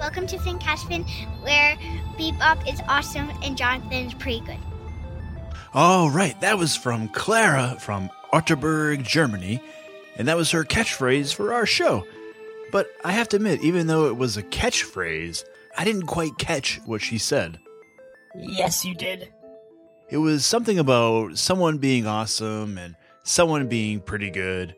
Welcome to Finn Catch Finn, where Bebop is awesome and Jonathan is pretty good. All right, that was from Clara from Otterberg, Germany, and that was her catchphrase for our show. But I have to admit, even though it was a catchphrase, I didn't quite catch what she said. Yes, you did. It was something about someone being awesome and someone being pretty good.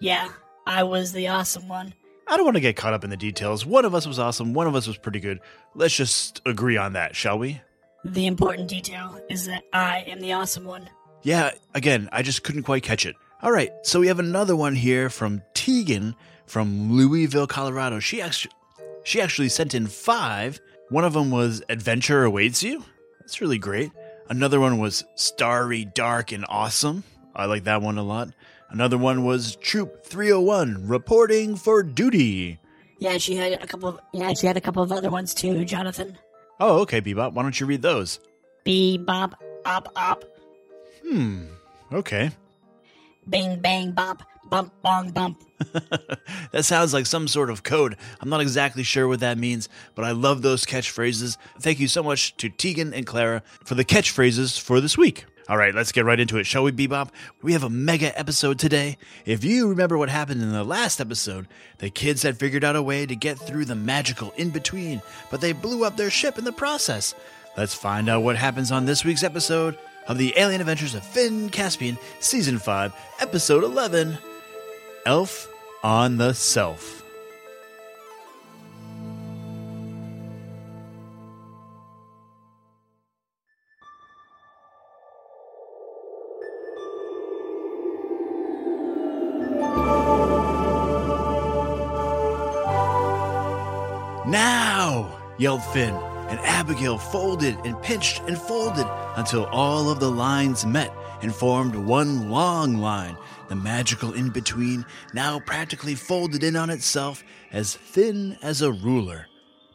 Yeah, I was the awesome one. I don't want to get caught up in the details. One of us was awesome, one of us was pretty good. Let's just agree on that, shall we? The important detail is that I am the awesome one. Yeah, again, I just couldn't quite catch it. All right, so we have another one here from Tegan from Louisville, Colorado. She actually she actually sent in 5. One of them was Adventure Awaits You. That's really great. Another one was Starry, Dark and Awesome. I like that one a lot. Another one was Troop 301 reporting for duty. Yeah, she had a couple. Of, yeah, she had a couple of other ones too, Jonathan. Oh, okay, Bebop. Why don't you read those? Bebop, op, op, Hmm. Okay. Bing, bang, bop, bump, bong, bump. that sounds like some sort of code. I'm not exactly sure what that means, but I love those catchphrases. Thank you so much to Tegan and Clara for the catchphrases for this week. All right, let's get right into it, shall we, Bebop? We have a mega episode today. If you remember what happened in the last episode, the kids had figured out a way to get through the magical in between, but they blew up their ship in the process. Let's find out what happens on this week's episode of the Alien Adventures of Finn Caspian, Season 5, Episode 11 Elf on the Self. Now! yelled Finn, and Abigail folded and pinched and folded until all of the lines met and formed one long line, the magical in between now practically folded in on itself as thin as a ruler.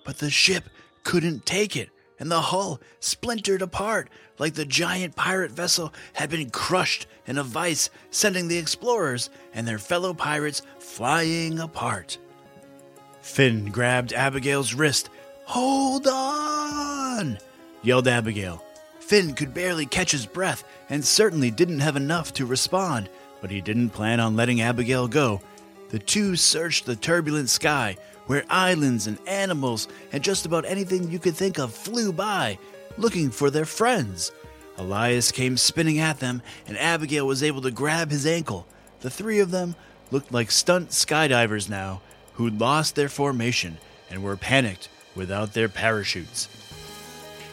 But the ship couldn't take it, and the hull splintered apart like the giant pirate vessel had been crushed in a vice, sending the explorers and their fellow pirates flying apart. Finn grabbed Abigail's wrist. Hold on! yelled Abigail. Finn could barely catch his breath and certainly didn't have enough to respond, but he didn't plan on letting Abigail go. The two searched the turbulent sky, where islands and animals and just about anything you could think of flew by, looking for their friends. Elias came spinning at them, and Abigail was able to grab his ankle. The three of them looked like stunt skydivers now, who'd lost their formation and were panicked without their parachutes.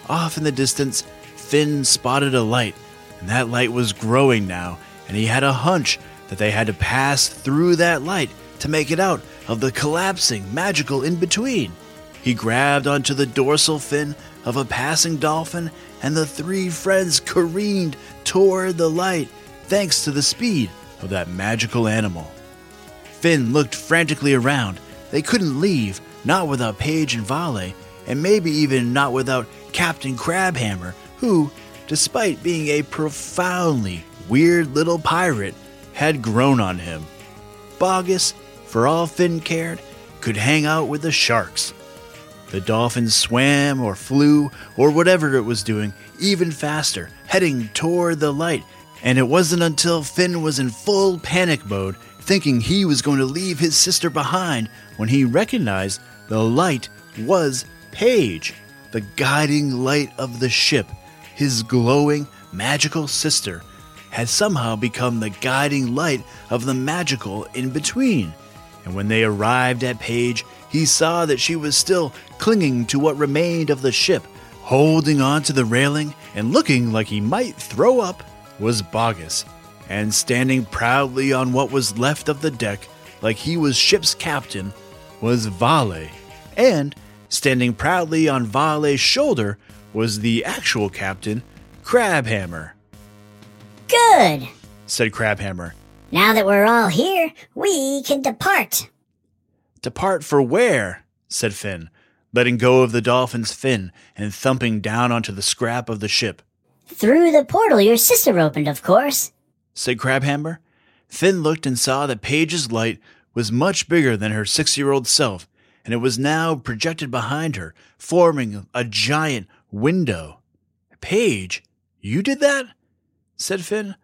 Off in the distance, Finn spotted a light, and that light was growing now, and he had a hunch that they had to pass through that light to make it out of the collapsing magical in between. He grabbed onto the dorsal fin of a passing dolphin, and the three friends careened toward the light thanks to the speed of that magical animal. Finn looked frantically around. They couldn't leave, not without Paige and Vale, and maybe even not without Captain Crabhammer, who, despite being a profoundly weird little pirate, had grown on him. Bogus, for all Finn cared, could hang out with the sharks. The dolphin swam or flew or whatever it was doing even faster, heading toward the light, and it wasn't until Finn was in full panic mode, thinking he was going to leave his sister behind, when he recognized the light was Paige. the guiding light of the ship, his glowing, magical sister, had somehow become the guiding light of the magical in between. And when they arrived at Paige, he saw that she was still clinging to what remained of the ship, holding on to the railing and looking like he might throw up, was Bogus. And standing proudly on what was left of the deck, like he was ship's captain, was Vale. And standing proudly on Vale's shoulder was the actual captain, Crabhammer. Good. Said Crabhammer. Now that we're all here, we can depart. Depart for where? said Finn, letting go of the dolphin's fin and thumping down onto the scrap of the ship. Through the portal your sister opened, of course. Said Crabhammer. Finn looked and saw that Paige's light was much bigger than her six year old self, and it was now projected behind her, forming a giant window. Paige, you did that? said Finn.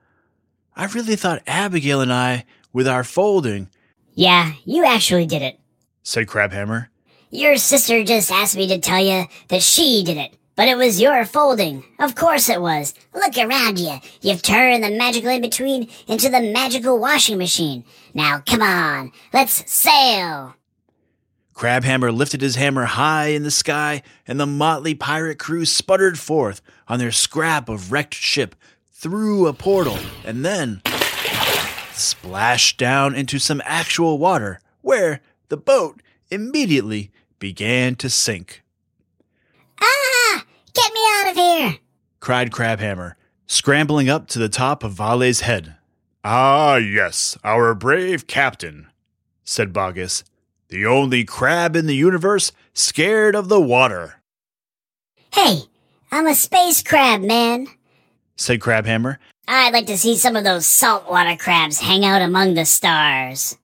I really thought Abigail and I, with our folding, Yeah, you actually did it. said Crabhammer. Your sister just asked me to tell you that she did it. But it was your folding. Of course it was. Look around you. You've turned the magical in between into the magical washing machine. Now come on, let's sail. Crabhammer lifted his hammer high in the sky, and the motley pirate crew sputtered forth on their scrap of wrecked ship through a portal, and then splashed down into some actual water, where the boat immediately began to sink. Get me out of here! cried Crabhammer, scrambling up to the top of Vale's head. Ah, yes, our brave captain, said Bogus, the only crab in the universe scared of the water, Hey, I'm a space crab, man. said Crabhammer. I'd like to see some of those saltwater crabs hang out among the stars.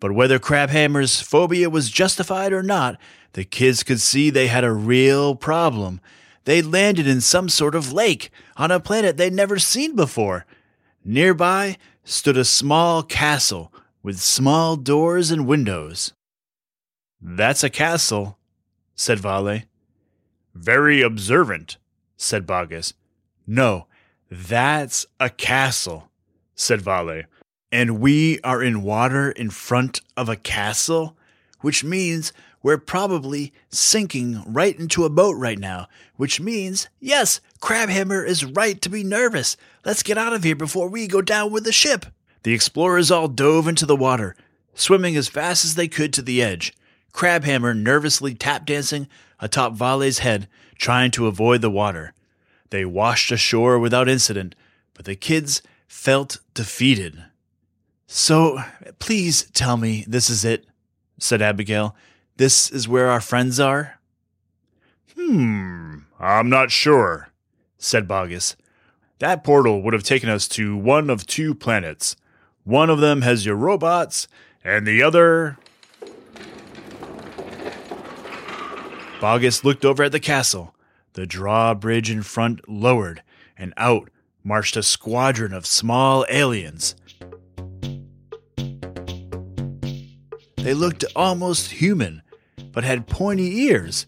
But whether Crabhammer's phobia was justified or not, the kids could see they had a real problem. They'd landed in some sort of lake on a planet they'd never seen before. Nearby stood a small castle with small doors and windows. That's a castle, said Vale. Very observant, said Bogus. No, that's a castle, said Vale. And we are in water in front of a castle, which means we're probably sinking right into a boat right now, which means, yes, Crabhammer is right to be nervous. Let's get out of here before we go down with the ship. The explorers all dove into the water, swimming as fast as they could to the edge. Crabhammer nervously tap dancing atop Vale's head, trying to avoid the water. They washed ashore without incident, but the kids felt defeated. So, please tell me this is it, said Abigail. This is where our friends are? Hmm, I'm not sure, said Bogus. That portal would have taken us to one of two planets. One of them has your robots, and the other. Bogus looked over at the castle. The drawbridge in front lowered, and out marched a squadron of small aliens. They looked almost human, but had pointy ears,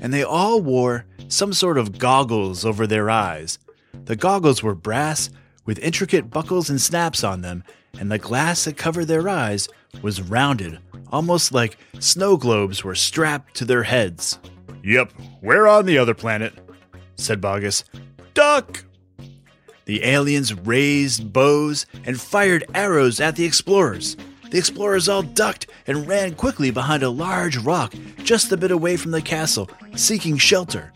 and they all wore some sort of goggles over their eyes. The goggles were brass with intricate buckles and snaps on them, and the glass that covered their eyes was rounded, almost like snow globes were strapped to their heads. Yep, we're on the other planet, said Bogus. Duck! The aliens raised bows and fired arrows at the explorers. The explorers all ducked and ran quickly behind a large rock just a bit away from the castle, seeking shelter.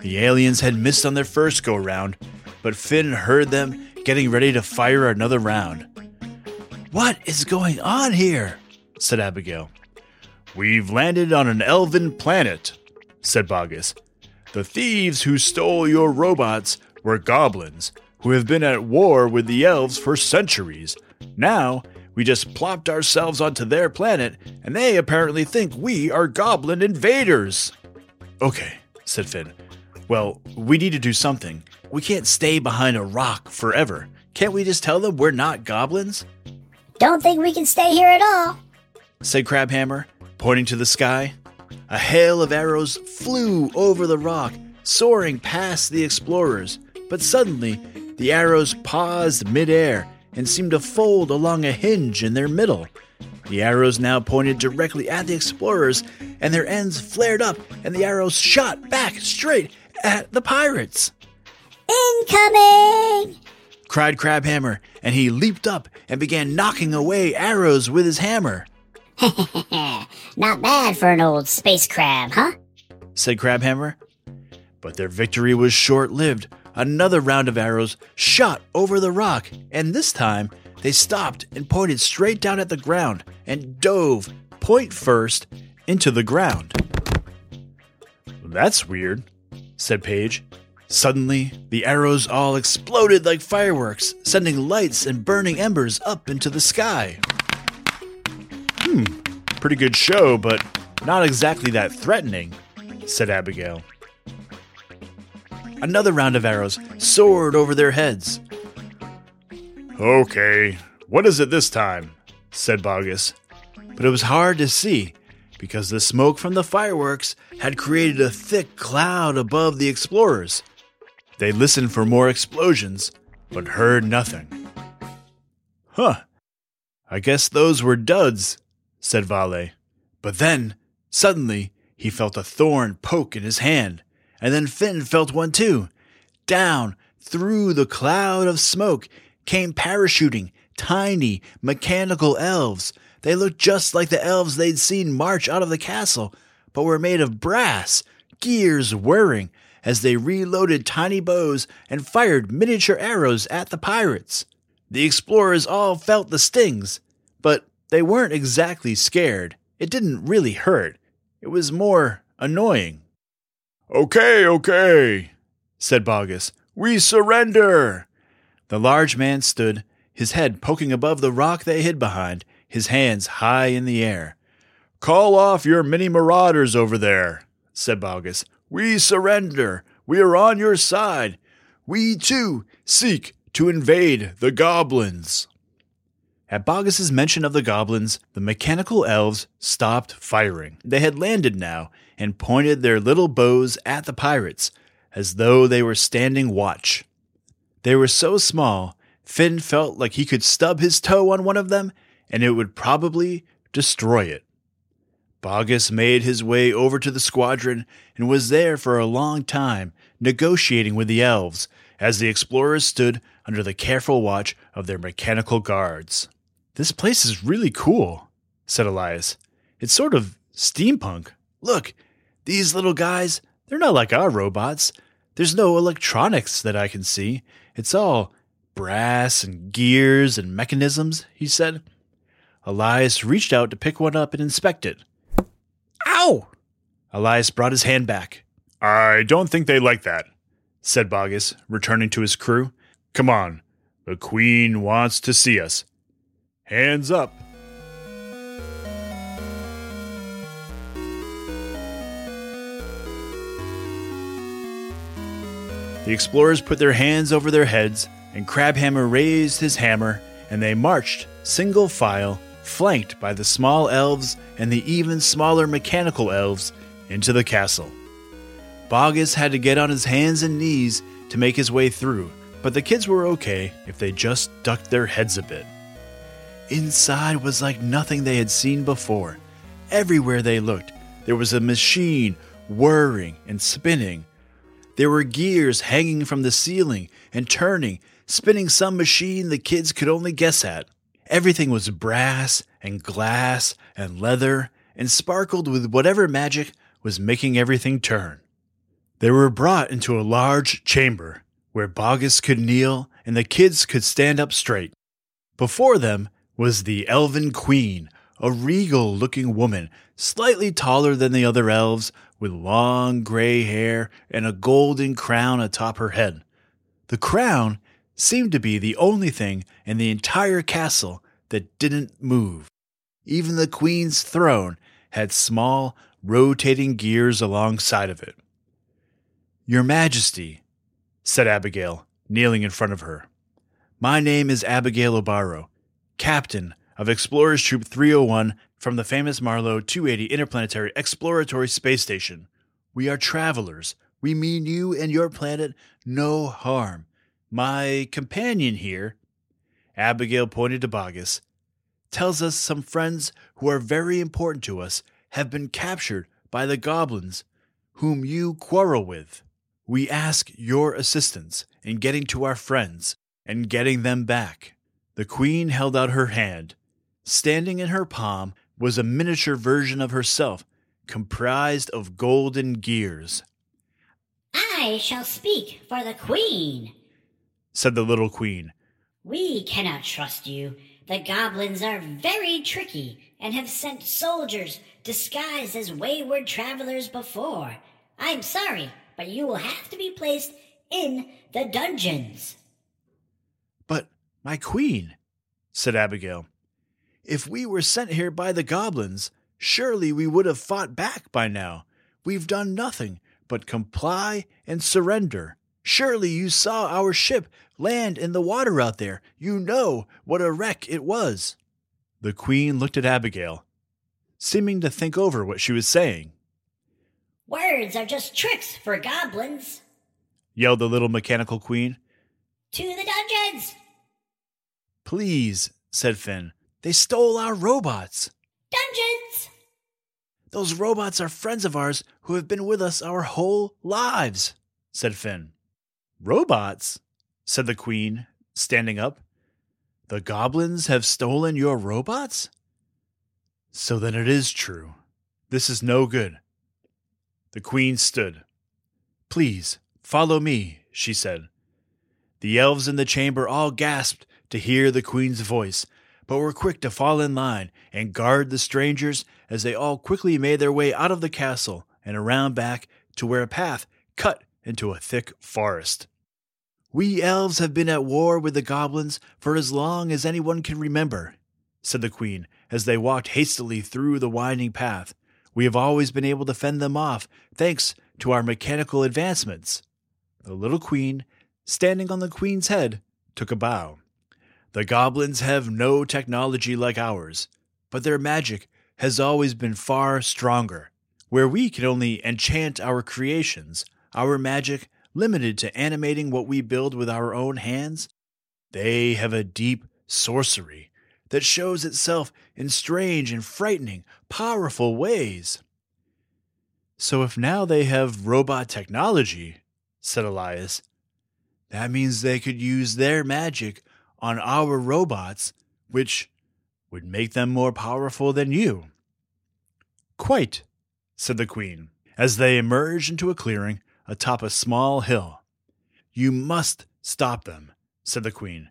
The aliens had missed on their first go round, but Finn heard them getting ready to fire another round. What is going on here? said Abigail. We've landed on an elven planet, said Bogus. The thieves who stole your robots were goblins who have been at war with the elves for centuries. Now, we just plopped ourselves onto their planet, and they apparently think we are goblin invaders. Okay, said Finn. Well, we need to do something. We can't stay behind a rock forever. Can't we just tell them we're not goblins? Don't think we can stay here at all. said Crabhammer, pointing to the sky. A hail of arrows flew over the rock, soaring past the explorers, but suddenly the arrows paused midair and seemed to fold along a hinge in their middle. The arrows now pointed directly at the explorers, and their ends flared up, and the arrows shot back straight at the pirates. Incoming! cried Crabhammer, and he leaped up and began knocking away arrows with his hammer. Not bad for an old space crab, huh? said Crabhammer. But their victory was short lived. Another round of arrows shot over the rock, and this time they stopped and pointed straight down at the ground and dove, point first, into the ground. That's weird, said Paige. Suddenly, the arrows all exploded like fireworks, sending lights and burning embers up into the sky. Hmm, pretty good show, but not exactly that threatening, said Abigail. Another round of arrows soared over their heads. Okay, what is it this time? said Bogus. But it was hard to see because the smoke from the fireworks had created a thick cloud above the explorers. They listened for more explosions, but heard nothing. Huh. I guess those were duds, said Vale. But then, suddenly, he felt a thorn poke in his hand, and then Finn felt one too. Down, through the cloud of smoke, came parachuting tiny, mechanical elves. They looked just like the elves they'd seen march out of the castle, but were made of brass, gears whirring as they reloaded tiny bows and fired miniature arrows at the pirates. The explorers all felt the stings, but they weren't exactly scared. It didn't really hurt. It was more annoying. Okay, okay, said Bogus. We surrender. The large man stood, his head poking above the rock they hid behind, his hands high in the air. Call off your mini marauders over there, said Bogus. We surrender. We are on your side. We too seek to invade the goblins. At Bogus's mention of the goblins, the mechanical elves stopped firing. They had landed now and pointed their little bows at the pirates, as though they were standing watch. They were so small, Finn felt like he could stub his toe on one of them and it would probably destroy it. Bogus made his way over to the squadron and was there for a long time, negotiating with the elves as the explorers stood under the careful watch of their mechanical guards. This place is really cool, said Elias. It's sort of steampunk. Look, these little guys, they're not like our robots. There's no electronics that I can see. It's all brass and gears and mechanisms, he said. Elias reached out to pick one up and inspect it. Ow! Elias brought his hand back. I don't think they like that, said Bogus, returning to his crew. Come on, the Queen wants to see us. Hands up. The explorers put their hands over their heads, and Crabhammer raised his hammer, and they marched, single file, flanked by the small elves and the even smaller mechanical elves, into the castle. Bogus had to get on his hands and knees to make his way through, but the kids were okay if they just ducked their heads a bit. Inside was like nothing they had seen before. Everywhere they looked, there was a machine whirring and spinning. There were gears hanging from the ceiling and turning, spinning some machine the kids could only guess at. Everything was brass and glass and leather and sparkled with whatever magic was making everything turn. They were brought into a large chamber where Bogus could kneel and the kids could stand up straight. Before them was the Elven Queen, a regal looking woman, slightly taller than the other elves, with long gray hair and a golden crown atop her head. The crown seemed to be the only thing in the entire castle that didn't move. Even the queen's throne had small, rotating gears alongside of it. Your Majesty, said Abigail, kneeling in front of her. My name is Abigail Obaro, captain of Explorers Troop 301, from the famous Marlow 280 Interplanetary Exploratory Space Station. We are travelers. We mean you and your planet no harm. My companion here, Abigail pointed to Bogus, tells us some friends who are very important to us have been captured by the goblins whom you quarrel with. We ask your assistance in getting to our friends and getting them back. The queen held out her hand. Standing in her palm was a miniature version of herself, comprised of golden gears, I shall speak for the Queen. said the little queen. We cannot trust you. The goblins are very tricky and have sent soldiers disguised as wayward travelers before. I'm sorry, but you will have to be placed in the dungeons. But, my queen, said Abigail, if we were sent here by the goblins, surely we would have fought back by now. We've done nothing but comply and surrender. Surely you saw our ship land in the water out there. You know what a wreck it was. The queen looked at Abigail, seeming to think over what she was saying. Words are just tricks for goblins. Yelled the little mechanical queen. To the dungeons! Please, said Finn. They stole our robots. Dungeons! Those robots are friends of ours who have been with us our whole lives, said Finn. Robots? said the Queen, standing up. The goblins have stolen your robots? So then it is true. This is no good. The Queen stood. Please, follow me, she said. The elves in the chamber all gasped to hear the Queen's voice, but were quick to fall in line and guard the strangers as they all quickly made their way out of the castle and around back to where a path cut into a thick forest. We elves have been at war with the goblins for as long as anyone can remember, said the queen as they walked hastily through the winding path. We have always been able to fend them off thanks to our mechanical advancements. The little queen, standing on the queen's head, took a bow. The goblins have no technology like ours, but their magic has always been far stronger. Where we can only enchant our creations, our magic limited to animating what we build with our own hands, they have a deep sorcery that shows itself in strange and frightening, powerful ways. So if now they have robot technology, said Elias, that means they could use their magic on our robots, which would make them more powerful than you. Quite, said the Queen, as they emerged into a clearing atop a small hill. You must stop them, said the Queen.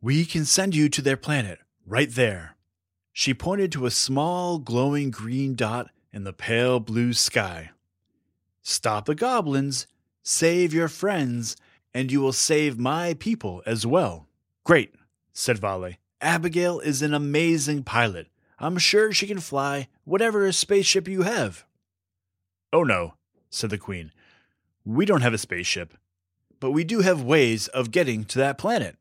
We can send you to their planet, right there. She pointed to a small glowing green dot in the pale blue sky. Stop the goblins, save your friends, and you will save my people as well. Great, said Vale. Abigail is an amazing pilot. I'm sure she can fly whatever spaceship you have. Oh no, said the Queen. We don't have a spaceship, but we do have ways of getting to that planet.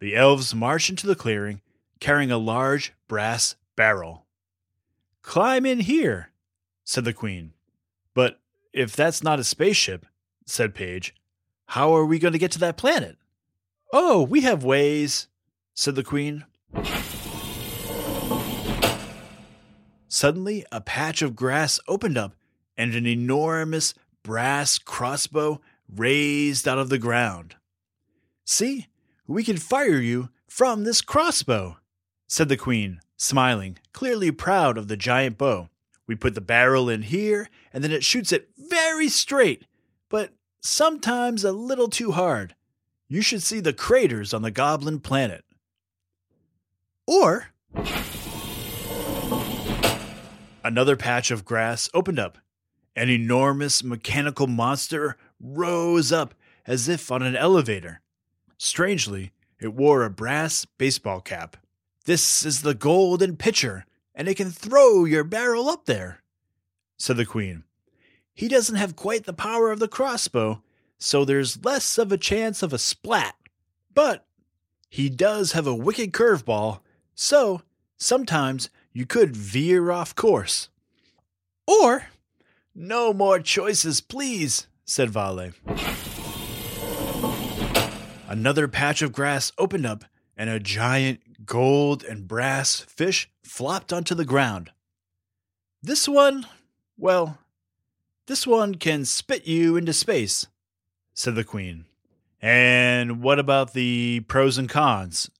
The elves marched into the clearing, carrying a large brass barrel. Climb in here, said the Queen. But if that's not a spaceship, said Paige, how are we going to get to that planet? Oh, we have ways, said the Queen. Suddenly, a patch of grass opened up, and an enormous brass crossbow raised out of the ground. See, we can fire you from this crossbow, said the Queen, smiling, clearly proud of the giant bow. We put the barrel in here, and then it shoots it very straight, but sometimes a little too hard. You should see the craters on the Goblin planet. Or. Another patch of grass opened up. An enormous mechanical monster rose up as if on an elevator. Strangely, it wore a brass baseball cap. This is the golden pitcher, and it can throw your barrel up there, said the queen. He doesn't have quite the power of the crossbow, so there's less of a chance of a splat. But he does have a wicked curveball, so sometimes you could veer off course. Or, no more choices, please, said Vale. Another patch of grass opened up, and a giant gold and brass fish flopped onto the ground. This one, well, this one can spit you into space, said the queen. And what about the pros and cons?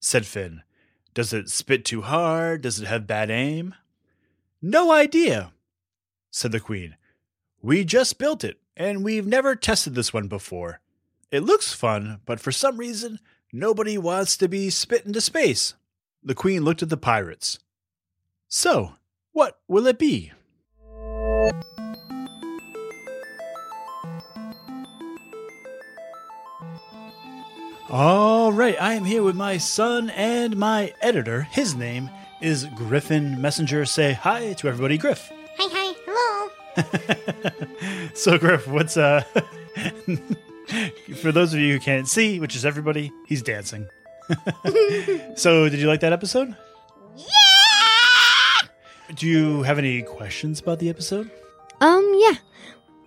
said Finn. Does it spit too hard? Does it have bad aim? No idea, said the queen. We just built it, and we've never tested this one before. It looks fun, but for some reason, nobody wants to be spit into space. The queen looked at the pirates. So, what will it be? All right, I am here with my son and my editor. His name is Griffin Messenger. Say hi to everybody, Griff. Hi, hi, hello. So, Griff, what's uh? for those of you who can't see, which is everybody, he's dancing. so, did you like that episode? Yeah! Do you have any questions about the episode? Um, yeah.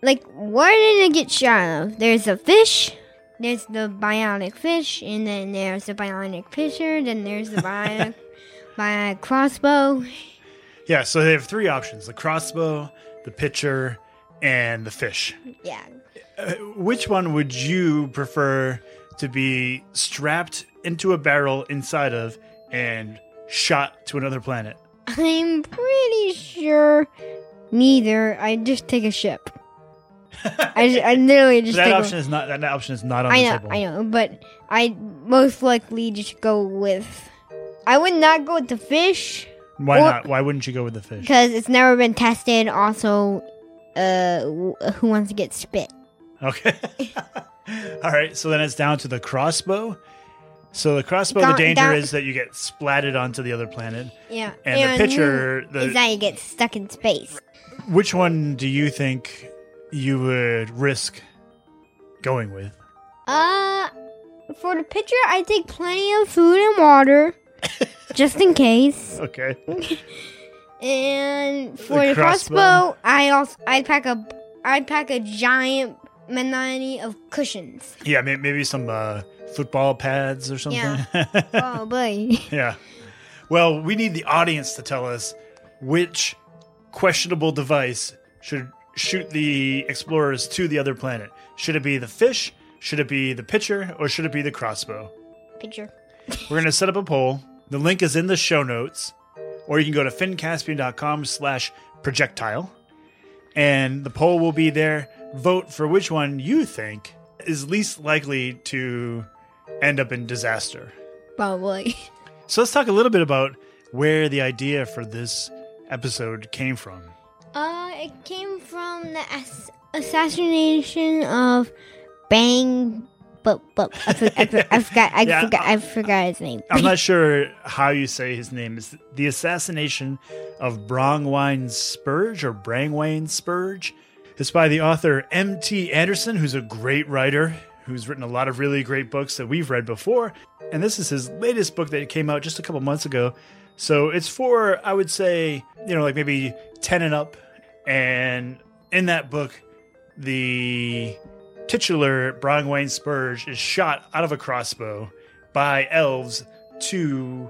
Like, why didn't I get shot? There's a fish, there's the bionic fish, and then there's the bionic pitcher, then there's the bionic, bionic crossbow. Yeah, so they have three options: the crossbow, the pitcher, and the fish. Yeah. Uh, which one would you prefer to be strapped into a barrel inside of and shot to another planet? I'm pretty sure neither. I just take a ship. I, just, I literally just that option a, is not that option is not on I the know, table. I know, but I most likely just go with. I would not go with the fish Why Or- not? Why wouldn't you go with the fish? because it's never been tested. Also, uh, who wants to get spit? Okay. All right. So then it's down to the crossbow. So the crossbow, the danger is that you get splatted onto the other planet. Yeah, And the pitcher, the- is that you get stuck in space. Which one do you think you would risk going with? Uh, for the pitcher, I take plenty of food and water, just in case. Okay. And for The the, crossbow? crossbow, I also I pack a I pack a giant many of cushions. Yeah, may- maybe some uh, football pads or something. Yeah. oh boy. yeah. Well, we need the audience to tell us which questionable device should shoot the explorers to the other planet. Should it be the fish? Should it be the pitcher? Or should it be the crossbow? Pitcher. We're going to set up a poll. The link is in the show notes, or you can go to finncaspian.com slash projectile, and the poll will be there. Vote for which one you think is least likely to end up in disaster. Probably. So let's talk a little bit about where the idea for this episode came from. Uh, it came from the ass- assassination of Bang. But but I, for, I, for, I forgot I Yeah, forgot I forgot his name. I'm not sure how you say his name. Is the assassination of Brongwine Spurge or Brangwain Spurge? It's by the author M.T. Anderson, who's a great writer who's written a lot of really great books that we've read before. And this is his latest book that came out just a couple months ago. So it's for, I would say, you know, like maybe 10 and up. And in that book, the titular Brongwain Spurge is shot out of a crossbow by elves to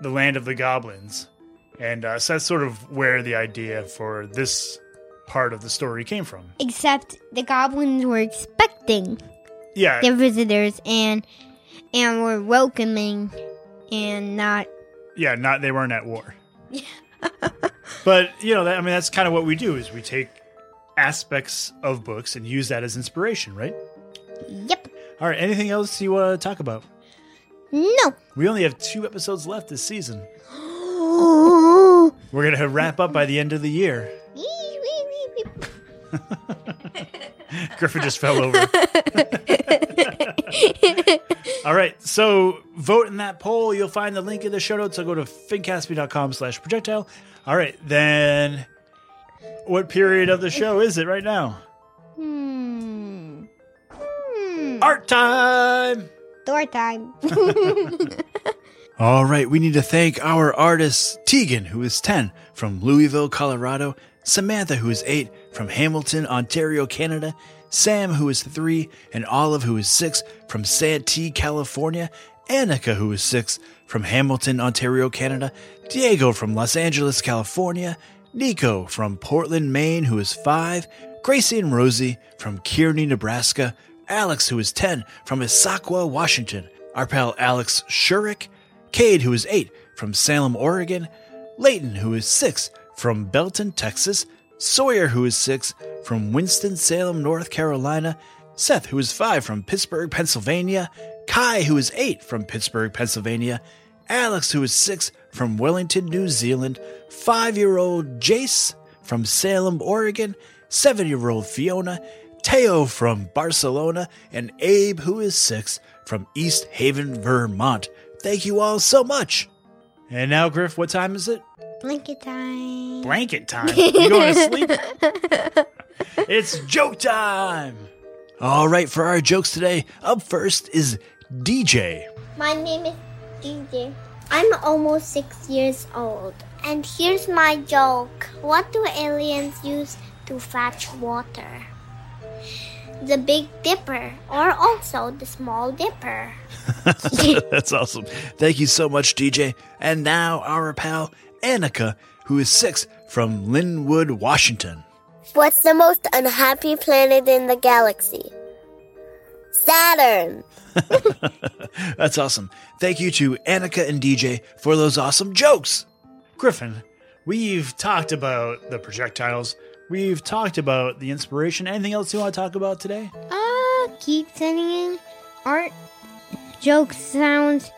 the land of the goblins. And uh, so that's sort of where the idea for this part of the story came from. Except the goblins were expecting Yeah, their visitors and and were welcoming and not yeah, not they weren't at war. but you know, that, I mean, that's kind of what we do is we take aspects of books and use that as inspiration, right? Yep. All right, anything else you want to talk about? No. We only have two episodes left this season. We're gonna wrap up by the end of the year. Griffin just fell over. All right, so vote in that poll. You'll find the link in the show notes. So go to finncaspian.com slash projectile. All right, then what period of the show is it right now? Hmm. Hmm. Art time! Door time. All right, we need to thank our artists Tegan, who is 10 from Louisville, Colorado, Samantha, who is 8 from Hamilton, Ontario, Canada, Sam, who is 3, and Olive, who is 6 from Santee, California, Annika, who is 6 from Hamilton, Ontario, Canada, Diego from Los Angeles, California, Nico from Portland, Maine, who is 5, Gracie and Rosie from Kearney, Nebraska, Alex, who is 10 from Issaquah, Washington, our pal Alex Shurik, Cade, who is 8 from Salem, Oregon, Layton, who is 6 from Belton, Texas, Sawyer, who is 6 from Winston-Salem, North Carolina, Seth, who is 5 from Pittsburgh, Pennsylvania, Kai, who is 8 from Pittsburgh, Pennsylvania, Alex, who is 6 from Wellington, New Zealand, 5 year old Jace from Salem, Oregon, 7 year old Fiona, Teo from Barcelona, and Abe, who is 6 from East Haven, Vermont. Thank you all so much. And now, Griff, what time is it? Blanket time. Blanket time. You going to sleep? it's joke time. All right, for our jokes today, up first is DJ. My name is DJ. I'm almost six years old. And here's my joke What do aliens use to fetch water? The Big Dipper, or also the Small Dipper. That's awesome. Thank you so much, DJ. And now our pal Annika, who is six from Lynnwood, Washington. What's the most unhappy planet in the galaxy? Saturn. That's awesome. Thank you to Annika and DJ for those awesome jokes. Griffin, we've talked about the projectiles. We've talked about the inspiration. Anything else you want to talk about today? Uh, keep sending in art, jokes, sounds,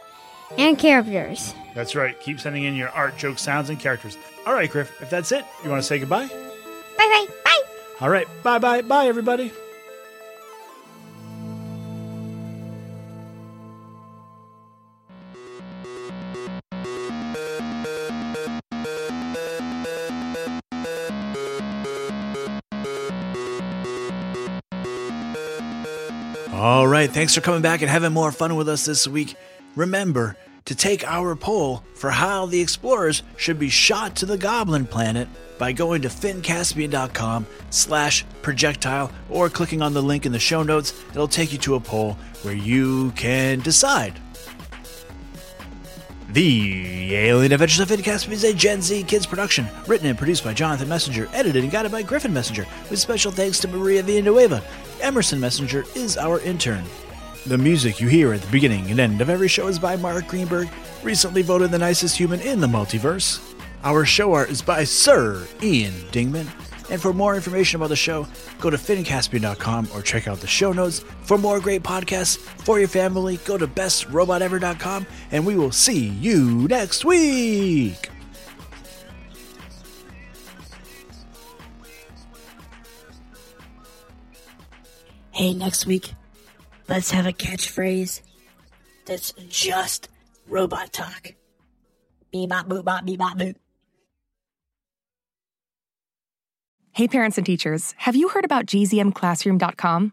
and characters. That's right. Keep sending in your art, jokes, sounds, and characters. All right, Griff, if that's it, you want to say goodbye? Bye bye. Bye. All right. Bye bye. Bye, everybody. All right, thanks for coming back and having more fun with us this week. Remember to take our poll for how the explorers should be shot to the Goblin Planet by going to finncaspian.com slash projectile or clicking on the link in the show notes. It'll take you to a poll where you can decide. The Alien Adventures of Finn Caspian is a Gen Z kids production, written and produced by Jonathan Messenger, edited and guided by Griffin Messenger, with special thanks to Maria Villanueva. Emerson Messenger is our intern. The music you hear at the beginning and end of every show is by Mark Greenberg, recently voted the nicest human in the multiverse. Our show art is by Sir Ian Dingman. And for more information about the show, go to finncaspian.com or check out the show notes. For more great podcasts for your family, go to bestrobotever.com and we will see you next week. Hey, next week, let's have a catchphrase that's just robot talk. Bebop, boop, bop, bebop, boop. Hey, parents and teachers, have you heard about gzmclassroom.com?